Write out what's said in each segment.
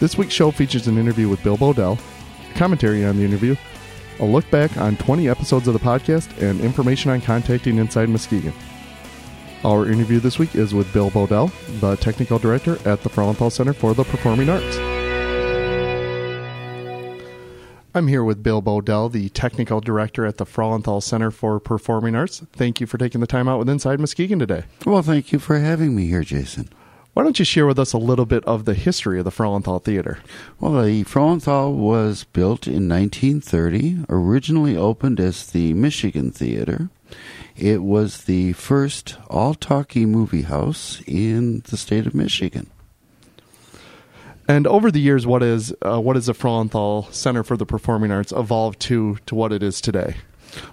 This week's show features an interview with Bill Bodell, commentary on the interview, a look back on 20 episodes of the podcast, and information on contacting Inside Muskegon. Our interview this week is with Bill Bodell, the technical director at the Frauenthal Center for the Performing Arts. I'm here with Bill Bodell, the technical director at the Frauenthal Center for Performing Arts. Thank you for taking the time out with Inside Muskegon today. Well, thank you for having me here, Jason. Why don't you share with us a little bit of the history of the Frauenthal Theater? Well, the Frauenthal was built in 1930, originally opened as the Michigan Theater. It was the first all talkie movie house in the state of Michigan. And over the years, what is uh, what is the Frauenthal Center for the Performing Arts evolved to to what it is today?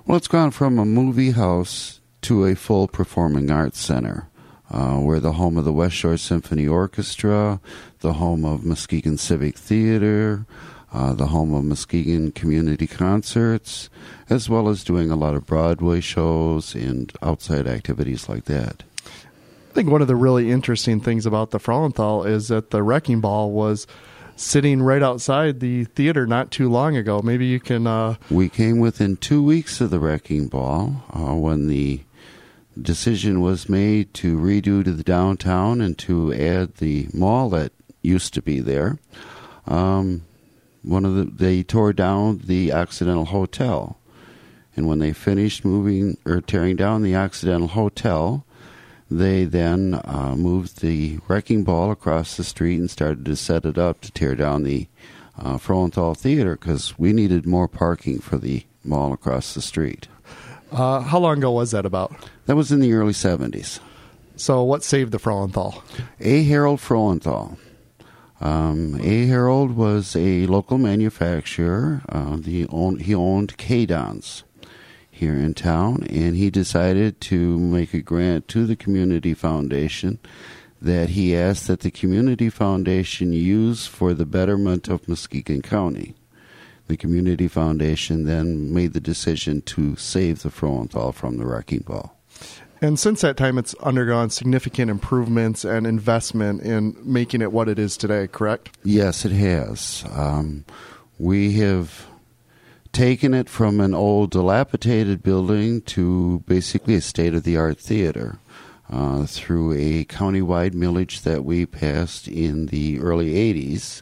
Well, it's gone from a movie house to a full performing arts center. Uh, we're the home of the West Shore Symphony Orchestra, the home of Muskegon Civic Theater, uh, the home of Muskegon Community Concerts, as well as doing a lot of Broadway shows and outside activities like that. I think one of the really interesting things about the Frauenthal is that the Wrecking Ball was sitting right outside the theater not too long ago. Maybe you can. Uh... We came within two weeks of the Wrecking Ball uh, when the decision was made to redo to the downtown and to add the mall that used to be there. Um, one of the they tore down the Occidental Hotel, and when they finished moving or tearing down the Occidental Hotel, they then uh, moved the wrecking ball across the street and started to set it up to tear down the uh, Frauenthal Theater because we needed more parking for the mall across the street. Uh, how long ago was that about? That was in the early 70s. So, what saved the Frauenthal? A. Harold Frauenthal. Um, a. Harold was a local manufacturer. Uh, the own, he owned Kaydons here in town, and he decided to make a grant to the Community Foundation that he asked that the Community Foundation use for the betterment of Muskegon County. The Community Foundation then made the decision to save the Frauenthal from the wrecking ball. And since that time, it's undergone significant improvements and investment in making it what it is today, correct? Yes, it has. Um, we have taken it from an old dilapidated building to basically a state of the art theater uh, through a countywide millage that we passed in the early 80s,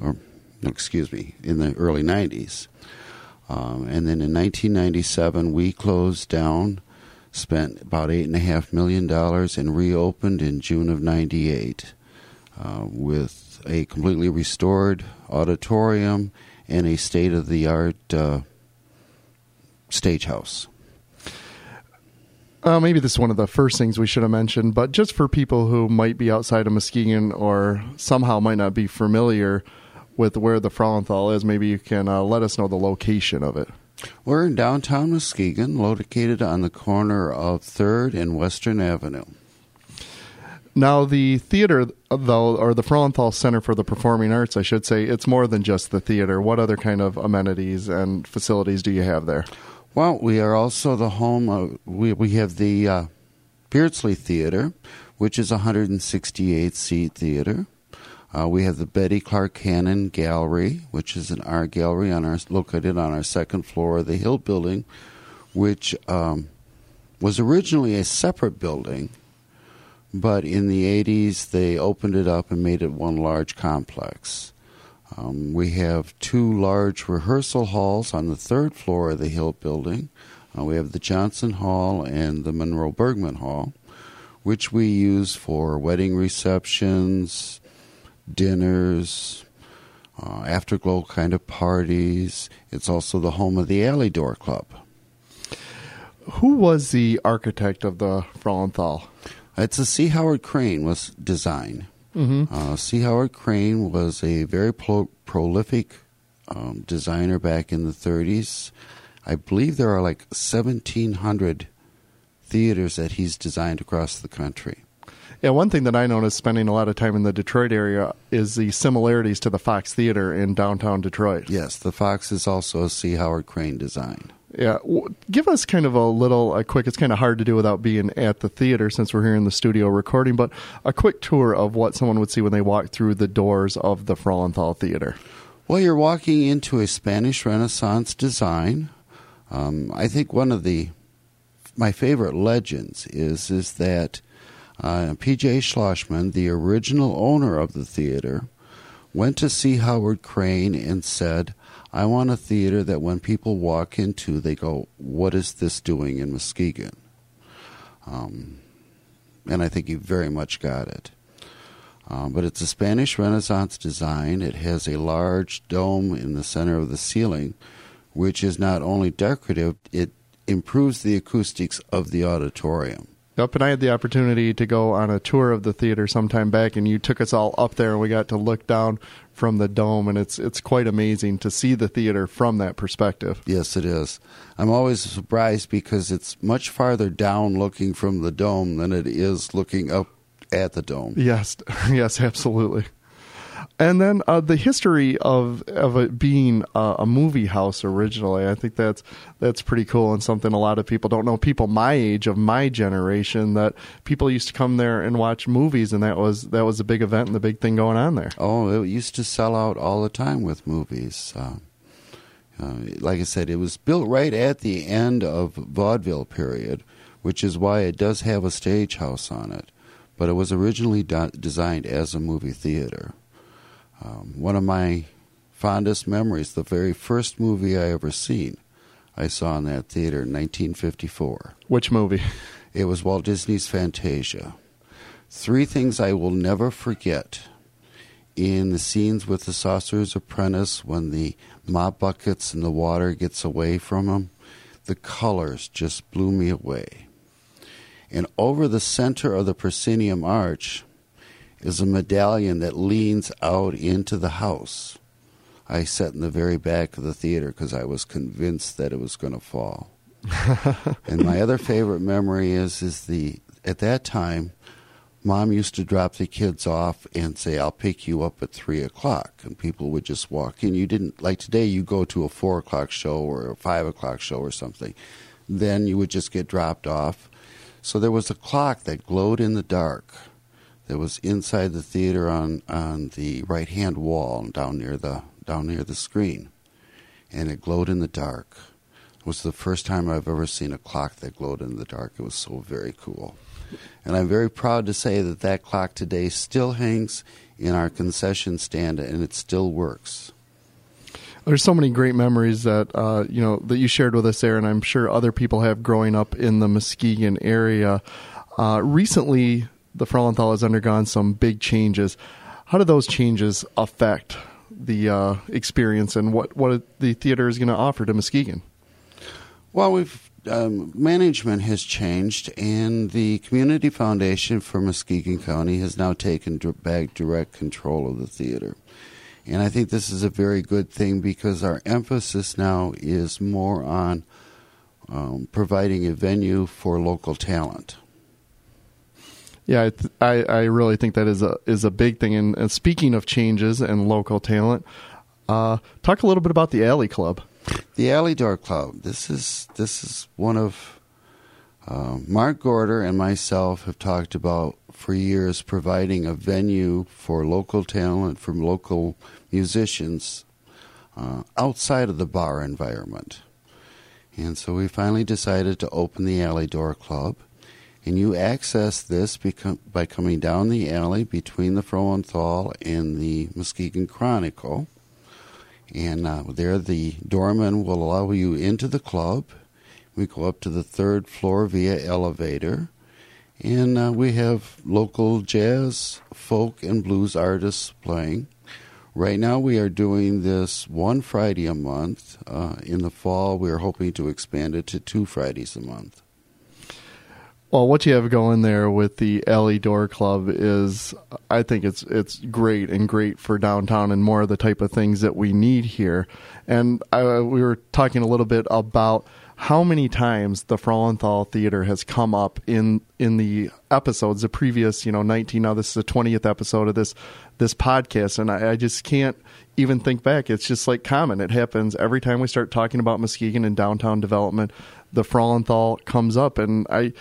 or excuse me, in the early 90s. Um, and then in 1997, we closed down, spent about $8.5 million, and reopened in June of 98 uh, with a completely restored auditorium and a state of the art uh, stage house. Uh, maybe this is one of the first things we should have mentioned, but just for people who might be outside of Muskegon or somehow might not be familiar with where the Frauenthal is, maybe you can uh, let us know the location of it. We're in downtown Muskegon, located on the corner of 3rd and Western Avenue. Now, the theater, though, or the Frauenthal Center for the Performing Arts, I should say, it's more than just the theater. What other kind of amenities and facilities do you have there? Well, we are also the home of, we, we have the uh, Beardsley Theater, which is a 168 seat theater. Uh, we have the Betty Clark Cannon Gallery, which is an art gallery on our, located on our second floor of the Hilt Building, which um, was originally a separate building but in the 80s they opened it up and made it one large complex. Um, we have two large rehearsal halls on the third floor of the Hilt building. Uh, we have the Johnson Hall and the Monroe Bergman Hall, which we use for wedding receptions, dinners, uh, afterglow kind of parties. It's also the home of the Alley Door Club. Who was the architect of the Frauenthal? It's a C. Howard Crane was design. Mm-hmm. Uh, C. Howard Crane was a very pro- prolific um, designer back in the 30s. I believe there are like 1,700 theaters that he's designed across the country. Yeah, one thing that I noticed spending a lot of time in the Detroit area is the similarities to the Fox Theater in downtown Detroit. Yes, the Fox is also a C. Howard Crane design. Yeah, give us kind of a little, a quick. It's kind of hard to do without being at the theater since we're here in the studio recording. But a quick tour of what someone would see when they walk through the doors of the Frauenthal Theater. Well, you're walking into a Spanish Renaissance design. Um, I think one of the my favorite legends is is that uh, P.J. Schlossman, the original owner of the theater, went to see Howard Crane and said, "I want a theater that when people walk into, they go, what is this doing in Muskegon?" Um, and I think he very much got it. Um, but it's a Spanish Renaissance design. It has a large dome in the center of the ceiling, which is not only decorative, it improves the acoustics of the auditorium. Yep, and I had the opportunity to go on a tour of the theater sometime back, and you took us all up there, and we got to look down from the dome, and it's it's quite amazing to see the theater from that perspective. Yes, it is. I'm always surprised because it's much farther down looking from the dome than it is looking up at the dome. Yes, yes, absolutely. And then uh, the history of of it being a movie house originally, I think that's that's pretty cool and something a lot of people don't know. People my age of my generation that people used to come there and watch movies, and that was that was a big event and the big thing going on there. Oh, it used to sell out all the time with movies. Uh, uh, like I said, it was built right at the end of vaudeville period, which is why it does have a stage house on it. But it was originally do- designed as a movie theater. Um, one of my fondest memories, the very first movie I ever seen, I saw in that theater in 1954. Which movie? It was Walt Disney's Fantasia. Three things I will never forget in the scenes with the sorcerer's apprentice when the mop buckets and the water gets away from him. The colors just blew me away. And over the center of the proscenium arch is a medallion that leans out into the house. I sat in the very back of the theater because I was convinced that it was going to fall. and my other favorite memory is is the at that time, mom used to drop the kids off and say, "I'll pick you up at three o'clock," and people would just walk in. You didn't like today. You go to a four o'clock show or a five o'clock show or something. Then you would just get dropped off. So there was a clock that glowed in the dark. That was inside the theater on on the right hand wall down near the down near the screen, and it glowed in the dark. It was the first time I've ever seen a clock that glowed in the dark. It was so very cool. And I'm very proud to say that that clock today still hangs in our concession stand and it still works. There's so many great memories that uh, you know that you shared with us there, and I'm sure other people have growing up in the Muskegon area. Uh, recently, the Frauenthal has undergone some big changes. How do those changes affect the uh, experience and what what the theater is going to offer to Muskegon? Well, we've um, management has changed, and the Community Foundation for Muskegon County has now taken back direct control of the theater. And I think this is a very good thing because our emphasis now is more on um, providing a venue for local talent. Yeah, I, I really think that is a is a big thing. And, and speaking of changes and local talent, uh, talk a little bit about the Alley Club. The Alley Door Club. This is this is one of uh, Mark Gorder and myself have talked about for years providing a venue for local talent from local musicians uh, outside of the bar environment. And so we finally decided to open the Alley Door Club. And you access this become, by coming down the alley between the Frauenthal and the Muskegon Chronicle. And uh, there, the doorman will allow you into the club. We go up to the third floor via elevator. And uh, we have local jazz, folk, and blues artists playing. Right now, we are doing this one Friday a month. Uh, in the fall, we are hoping to expand it to two Fridays a month. Well, what you have going there with the Alley Door Club is, I think it's it's great and great for downtown and more of the type of things that we need here. And I, we were talking a little bit about how many times the Frauenthal Theater has come up in in the episodes, the previous, you know, nineteen. Now this is the twentieth episode of this this podcast, and I, I just can't even think back. It's just like common. It happens every time we start talking about Muskegon and downtown development. The Frauenthal comes up, and I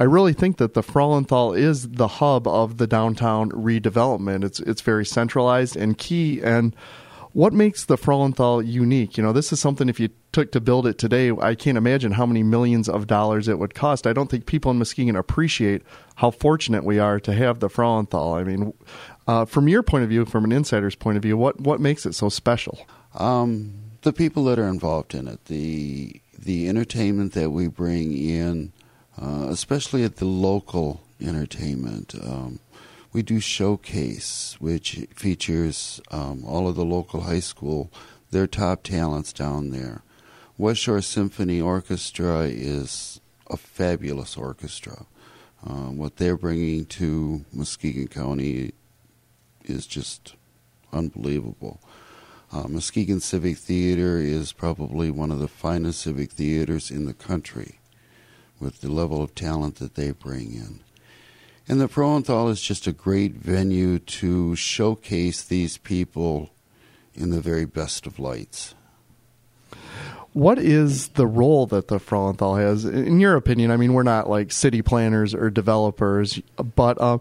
I really think that the Frauenthal is the hub of the downtown redevelopment. It's it's very centralized and key. And what makes the Frauenthal unique? You know, this is something if you took to build it today, I can't imagine how many millions of dollars it would cost. I don't think people in Muskegon appreciate how fortunate we are to have the Frauenthal. I mean, uh, from your point of view, from an insider's point of view, what what makes it so special? Um, the people that are involved in it, the the entertainment that we bring in uh, especially at the local entertainment. Um, we do showcase, which features um, all of the local high school, their top talents down there. West Shore Symphony Orchestra is a fabulous orchestra. Uh, what they're bringing to Muskegon County is just unbelievable. Uh, Muskegon Civic Theater is probably one of the finest civic theaters in the country with the level of talent that they bring in. And the Frauenthal is just a great venue to showcase these people in the very best of lights. What is the role that the Frauenthal has, in your opinion? I mean, we're not like city planners or developers, but uh,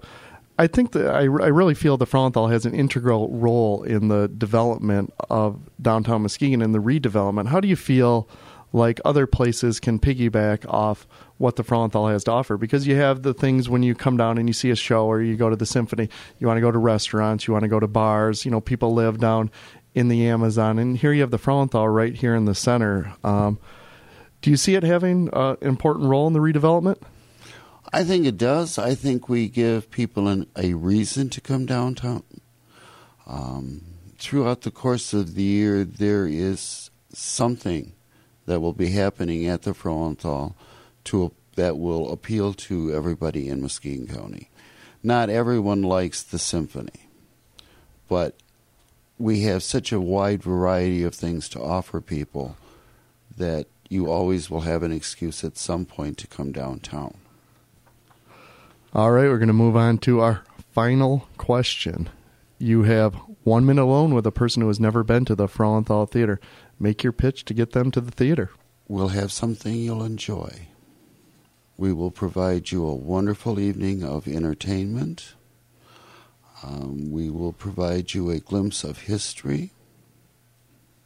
I think that I, I really feel the Frauenthal has an integral role in the development of downtown Muskegon and the redevelopment. How do you feel like other places can piggyback off what the Frauenthal has to offer because you have the things when you come down and you see a show or you go to the symphony, you want to go to restaurants, you want to go to bars, you know, people live down in the Amazon and here you have the Frauenthal right here in the center. Um, do you see it having an important role in the redevelopment? I think it does. I think we give people an, a reason to come downtown. Um, throughout the course of the year, there is something that will be happening at the Frauenthal to that will appeal to everybody in Muskegon County. Not everyone likes the symphony, but we have such a wide variety of things to offer people that you always will have an excuse at some point to come downtown. All right, we're going to move on to our final question. You have one minute alone with a person who has never been to the Frauenthal Theater. Make your pitch to get them to the theater. We'll have something you'll enjoy. We will provide you a wonderful evening of entertainment. Um, we will provide you a glimpse of history.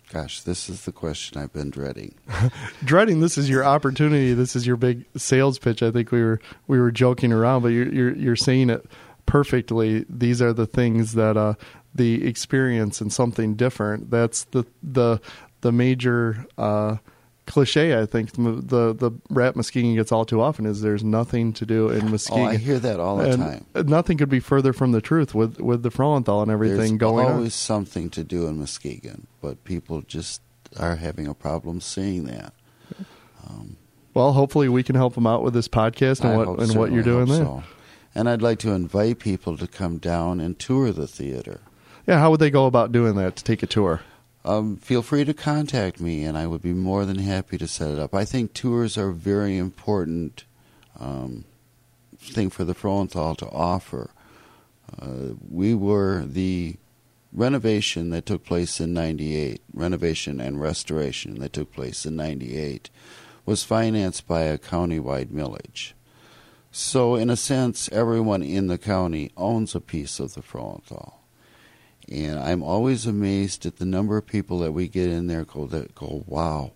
Gosh, this is the question I've been dreading. dreading. This is your opportunity. This is your big sales pitch. I think we were we were joking around, but you're you're, you're saying it perfectly. These are the things that uh, the experience and something different. That's the the the major uh, cliche I think the the rap Muskegon gets all too often is there's nothing to do in Muskegon. Oh, I hear that all the and time. Nothing could be further from the truth with with the Frauenthal and everything there's going on. always on. something to do in Muskegon, but people just are having a problem seeing that. Um, well, hopefully we can help them out with this podcast and I what and what you're doing there. So. And I'd like to invite people to come down and tour the theater. Yeah, how would they go about doing that to take a tour? Um, feel free to contact me, and I would be more than happy to set it up. I think tours are a very important um, thing for the Frauenthal to offer. Uh, we were the renovation that took place in 98, renovation and restoration that took place in 98, was financed by a countywide millage. So, in a sense, everyone in the county owns a piece of the Frauenthal. And I'm always amazed at the number of people that we get in there go that go, wow,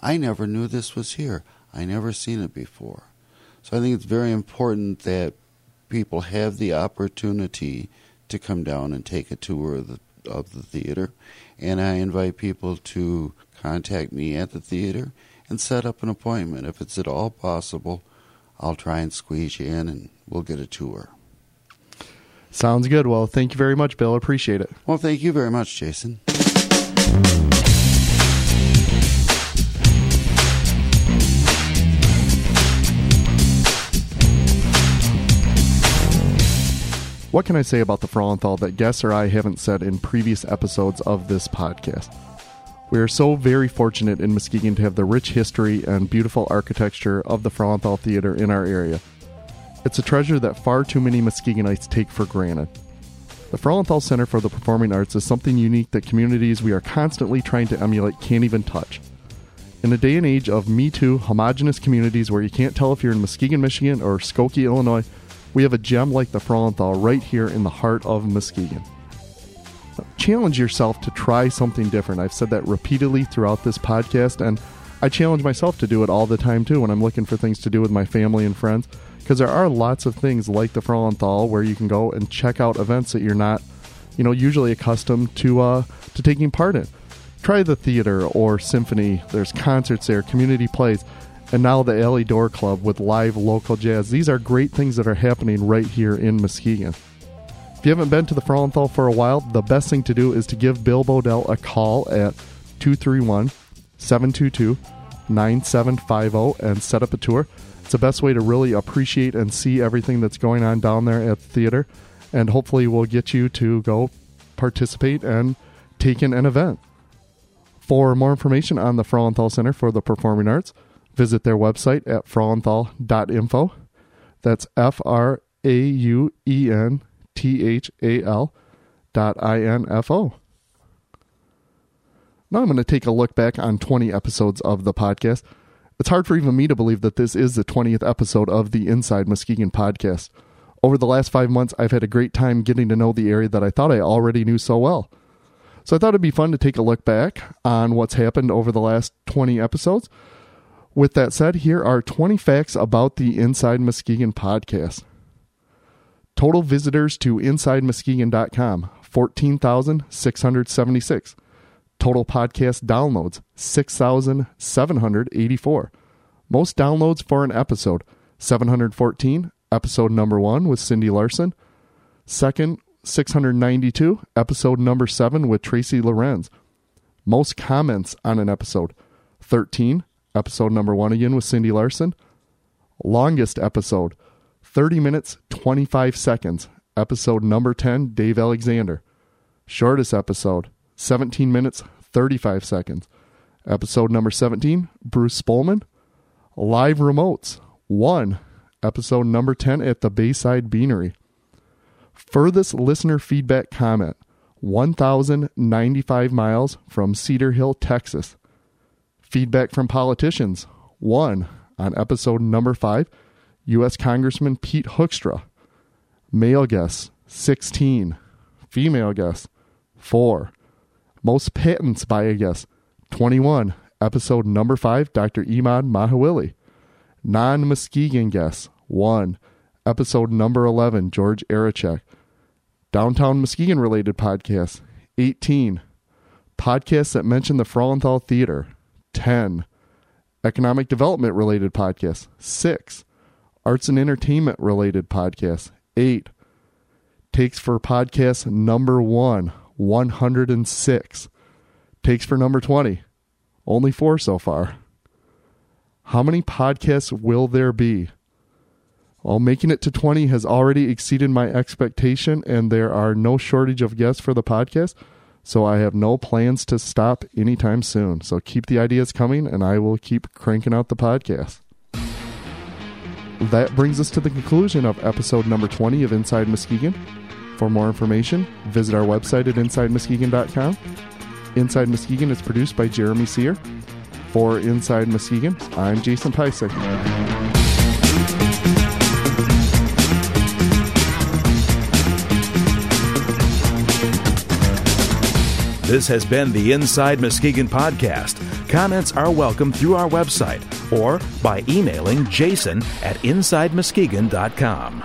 I never knew this was here. I never seen it before. So I think it's very important that people have the opportunity to come down and take a tour of the of the theater. And I invite people to contact me at the theater and set up an appointment. If it's at all possible, I'll try and squeeze you in and we'll get a tour. Sounds good. Well, thank you very much, Bill. Appreciate it. Well, thank you very much, Jason. What can I say about the Frauenthal that guests or I haven't said in previous episodes of this podcast? We are so very fortunate in Muskegon to have the rich history and beautiful architecture of the Frauenthal Theater in our area. It's a treasure that far too many Muskegonites take for granted. The Frauenthal Center for the Performing Arts is something unique that communities we are constantly trying to emulate can't even touch. In a day and age of Me Too, homogenous communities where you can't tell if you're in Muskegon, Michigan or Skokie, Illinois, we have a gem like the Frauenthal right here in the heart of Muskegon. Challenge yourself to try something different. I've said that repeatedly throughout this podcast, and I challenge myself to do it all the time too when I'm looking for things to do with my family and friends because there are lots of things like the Frauenthal where you can go and check out events that you're not, you know, usually accustomed to uh, to taking part in. Try the theater or symphony. There's concerts there, community plays, and now the Alley Door Club with live local jazz. These are great things that are happening right here in Muskegon. If you haven't been to the Frauenthal for a while, the best thing to do is to give Bill Bodell a call at 231 722 9750 and set up a tour. It's the best way to really appreciate and see everything that's going on down there at the theater. And hopefully, we'll get you to go participate and take in an event. For more information on the Frauenthal Center for the Performing Arts, visit their website at frauenthal.info. That's F R A U E N T H A L dot I N F O. Now I'm going to take a look back on 20 episodes of the podcast it's hard for even me to believe that this is the 20th episode of the Inside Muskegon podcast. Over the last five months, I've had a great time getting to know the area that I thought I already knew so well. So I thought it'd be fun to take a look back on what's happened over the last 20 episodes. With that said, here are 20 facts about the Inside Muskegon podcast. Total visitors to InsideMuskegon.com 14,676. Total podcast downloads 6,784. Most downloads for an episode 714, episode number one with Cindy Larson. Second, 692, episode number seven with Tracy Lorenz. Most comments on an episode 13, episode number one again with Cindy Larson. Longest episode 30 minutes, 25 seconds, episode number 10, Dave Alexander. Shortest episode 17 minutes, 35 seconds. Episode number 17, Bruce Spolman. Live remotes, 1. Episode number 10 at the Bayside Beanery. Furthest listener feedback comment, 1,095 miles from Cedar Hill, Texas. Feedback from politicians, 1. On episode number 5, U.S. Congressman Pete Hoekstra. Male guests, 16. Female guests, 4. Most patents by a guest 21. Episode number 5, Dr. Imad Mahawili. Non Muskegon guests 1. Episode number 11, George Arachek. Downtown Muskegon related podcasts 18. Podcasts that mention the Frauenthal Theater 10. Economic development related podcasts 6. Arts and entertainment related podcasts 8. Takes for podcast number 1 106. Takes for number 20. Only four so far. How many podcasts will there be? Well, making it to 20 has already exceeded my expectation, and there are no shortage of guests for the podcast. So I have no plans to stop anytime soon. So keep the ideas coming, and I will keep cranking out the podcast. That brings us to the conclusion of episode number 20 of Inside Muskegon. For more information, visit our website at InsideMuskegon.com. Inside Muskegon is produced by Jeremy Sear. For Inside Muskegon, I'm Jason Pisek. This has been the Inside Muskegon podcast. Comments are welcome through our website or by emailing jason at insidemuskegon.com.